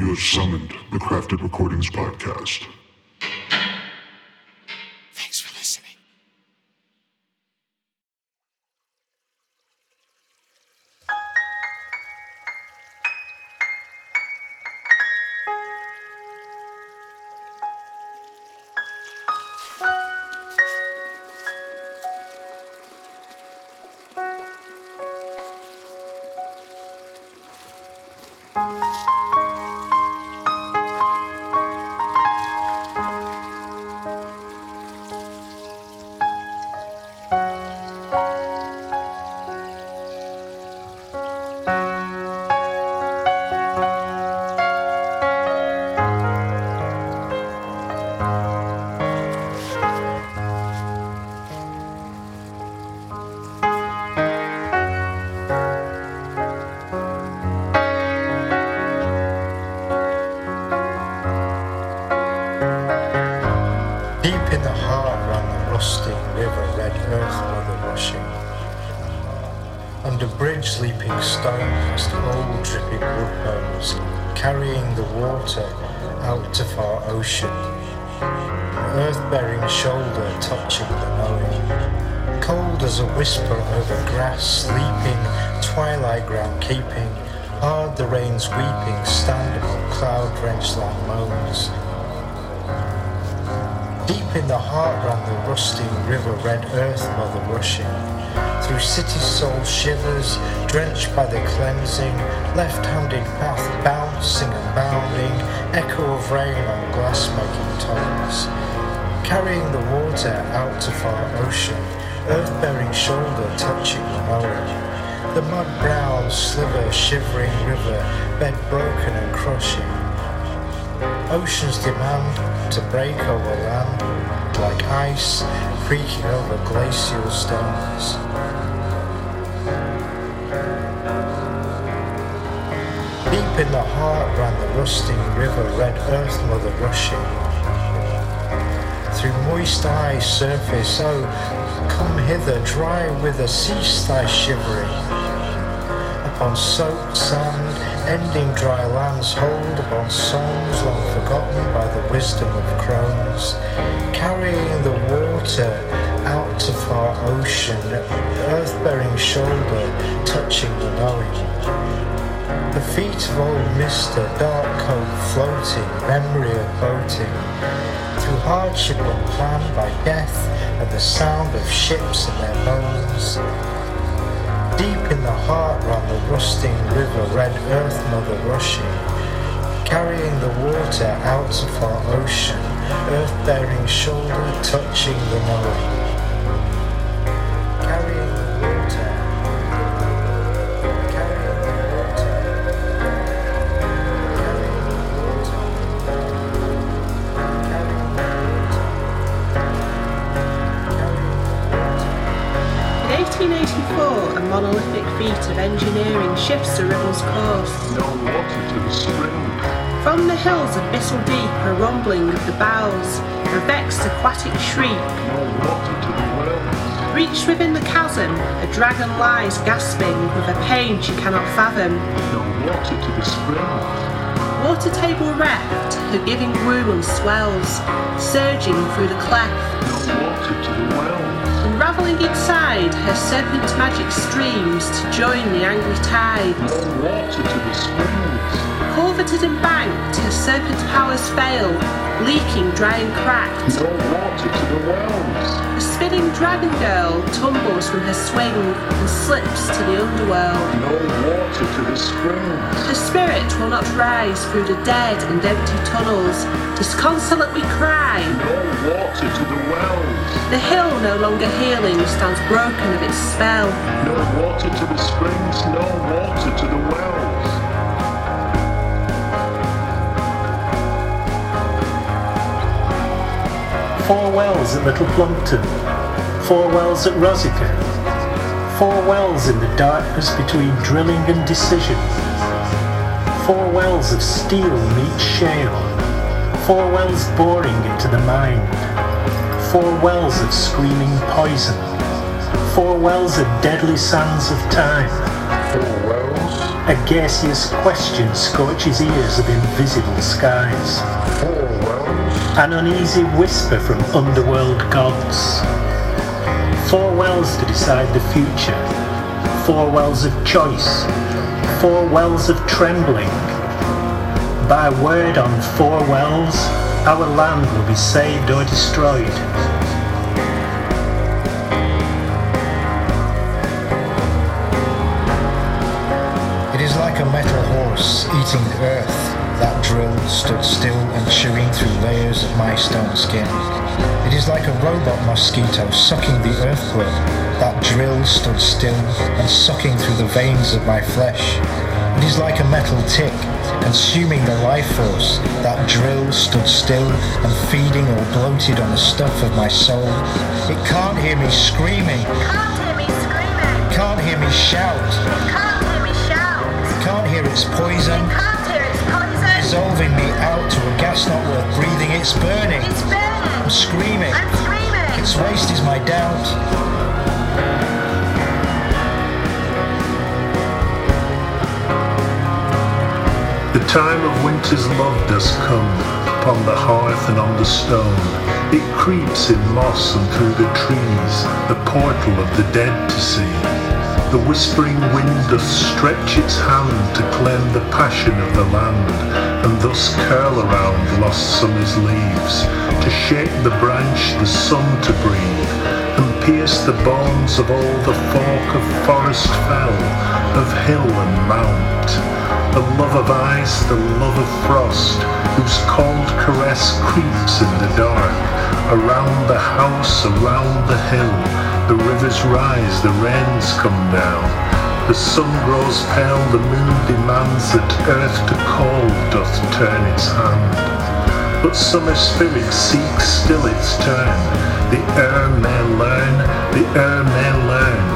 you have summoned the Crafted Recordings Podcast. Under bridge leaping stone past old dripping woodhomes, carrying the water out to far ocean. Earth bearing shoulder touching the knowing. Cold as a whisper over grass, sleeping, twilight ground keeping. Hard the rain's weeping, stand upon cloud drenched land moans. Deep in the heart ran the rusting river, red earth mother rushing. Through city soul shivers, drenched by the cleansing, left-handed path bouncing and bounding, echo of rain on glass making tones. Carrying the water out to far ocean, earth-bearing shoulder touching the knowing. The mud brown sliver, shivering river, bed broken and crushing. Ocean's demand to break over land like ice creaking over glacial stones. Deep in the heart ran the rusting river, red earth mother rushing. Through moist eyes surface, oh, come hither, dry wither, cease thy shivering. Upon soaked sand, ending dry lands, hold upon songs long forgotten by the wisdom of crones, carrying the water out to far ocean, earth-bearing shoulder touching the knowing. The feet of old mister, dark floating, memory of boating, through hardship unplanned by death and the sound of ships and their bones. Deep in the heart ran the rusting river, red earth mother rushing, carrying the water out to far ocean, earth bearing shoulder touching the knowing. Shifts the river's course. No water to the spring. From the hills of Bissell Deep, a rumbling of the boughs, a vexed aquatic shriek. No water to the wells. Reached within the chasm, a dragon lies gasping with a pain she cannot fathom. No water to the spring. Water table reft, her giving womb swells, surging through the cleft. Unravelling inside, her serpent magic streams to join the angry tide. No water to the springs. Culverted and banked, her serpent powers fail, leaking dry and cracked. No water to the wells. The spinning dragon girl tumbles from her swing and slips to the underworld. No water to the springs. The spirit will not rise through the dead and empty tunnels. Disconsolate we cry. No water to the wells. The hill no longer healing stands broken of its spell. No water to the springs. No water Four wells at Little Plumpton, four wells at Roseacre, four wells in the darkness between drilling and decision, four wells of steel meet shale, four wells boring into the mind, four wells of screaming poison, four wells of deadly sands of time, Four wells. A gaseous question scorches ears of invisible skies. An uneasy whisper from underworld gods. Four wells to decide the future. Four wells of choice. Four wells of trembling. By word on four wells, our land will be saved or destroyed. It is like a metal horse eating earth. Drill stood still and chewing through layers of my stone skin. It is like a robot mosquito sucking the earth blood. That drill stood still and sucking through the veins of my flesh. It is like a metal tick consuming the life force. That drill stood still and feeding or bloated on the stuff of my soul. It can't hear me screaming, Can't hear me screaming. can't hear me shout, Can't hear me shout. can't hear its poison. Dissolving me out to a gas not worth breathing. It's burning. It's burning. I'm screaming. I'm screaming. Its waste is my doubt. The time of winter's love does come upon the hearth and on the stone. It creeps in moss and through the trees, the portal of the dead to see. The whispering wind doth stretch its hand to claim the passion of the land, and thus curl around lost summer's leaves, to shake the branch the sun to breathe, and pierce the bones of all the folk of forest fell, of hill and mount. The love of ice, the love of frost, whose cold caress creeps in the dark. Around the house, around the hill, the rivers rise, the rains come down. The sun grows pale, the moon demands that earth to cold doth turn its hand. But summer spirit seeks still its turn. The air may learn, the air may learn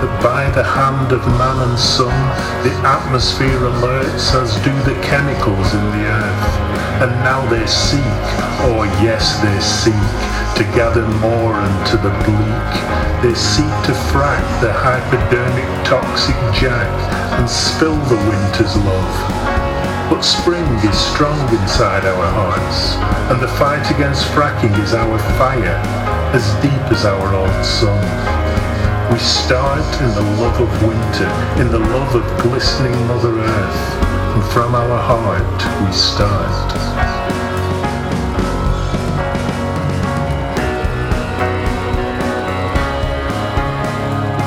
that by the hand of man and sun the atmosphere alerts as do the chemicals in the earth. And now they seek, oh yes they seek, to gather more into the bleak. They seek to frack the hypodermic toxic jack and spill the winter's love. But spring is strong inside our hearts, and the fight against fracking is our fire, as deep as our old song. We start in the love of winter, in the love of glistening Mother Earth, and from our heart we start.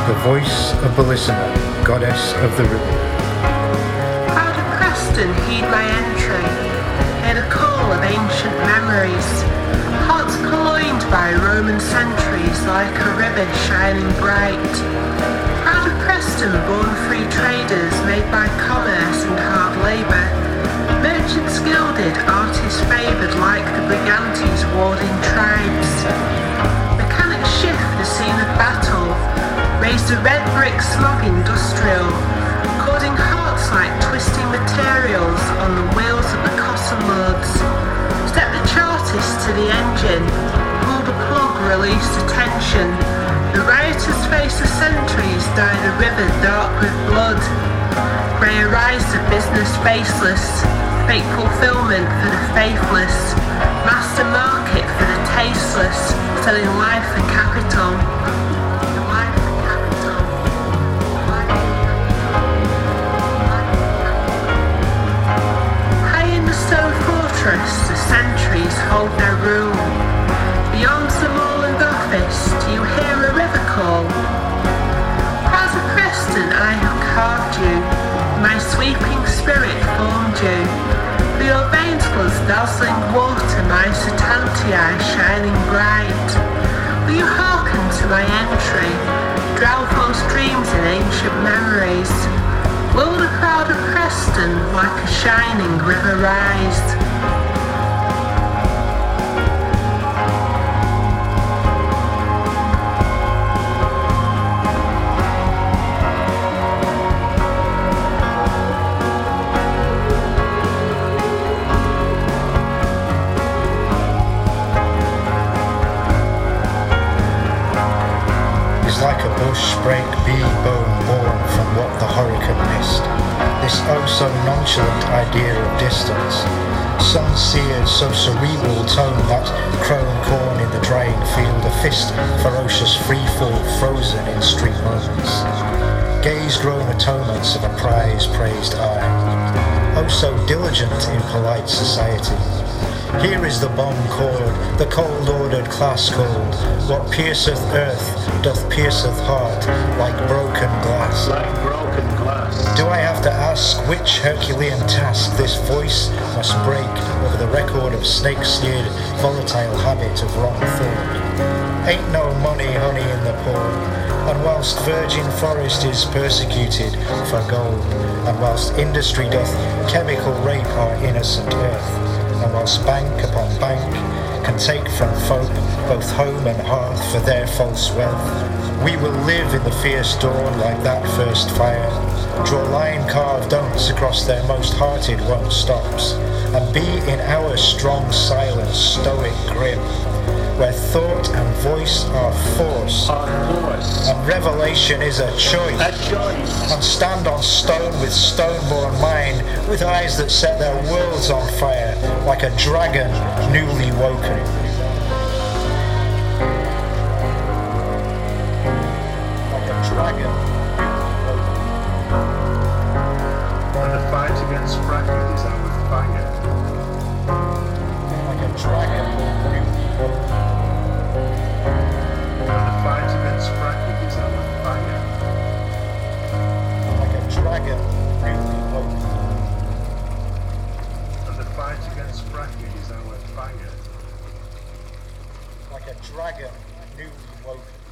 The voice of Belisama, goddess of the river. Proud of Preston, heed my entry. Hear the call of ancient memories. Hearts purloined by Roman centuries like a river shining bright. Proud of Preston, born free traders made by commerce and hard labour. Merchants gilded, artists favoured like the Brigantes warding the red brick smog industrial, causing hearts like twisting materials on the wheels of the cosmodes. Step the chartist to the engine, pull the plug, release the tension. The rioters face the sentries, dye the river dark with blood. Grey arise the business faceless, fake fulfillment for the faithless, master market for the tasteless, selling life for capital. Shining bright. Will you hearken to my entry? Drown false dreams in ancient memories. Will the crowd of Preston like a shining river rise? So cerebral tone that crone corn in the drying field, a fist ferocious freefall frozen in street moments. Gaze grown atonements of a prize praised eye. Oh so diligent in polite society. Here is the bomb chord, the cold ordered class called. What pierceth earth doth pierceth heart like broken glass. Like broken glass. Do I have to ask which Herculean task this voice must break over the record of snake-steered volatile habit of wrong thought? Ain't no money, honey, in the poor, and whilst virgin forest is persecuted for gold, and whilst industry doth chemical rape our innocent earth, and whilst bank upon bank can take from folk both home and hearth for their false wealth, we will live in the fierce dawn like that first fire, draw lion carved don'ts across their most hearted won't stops, and be in our strong silence stoic grim, where thought and voice are force, Our voice. and revelation is a choice A choice. and stand on stone with stone-born mind, with eyes that set their worlds on fire, like a dragon newly woken. Against fracking is our fire. Like a dragon newly woken.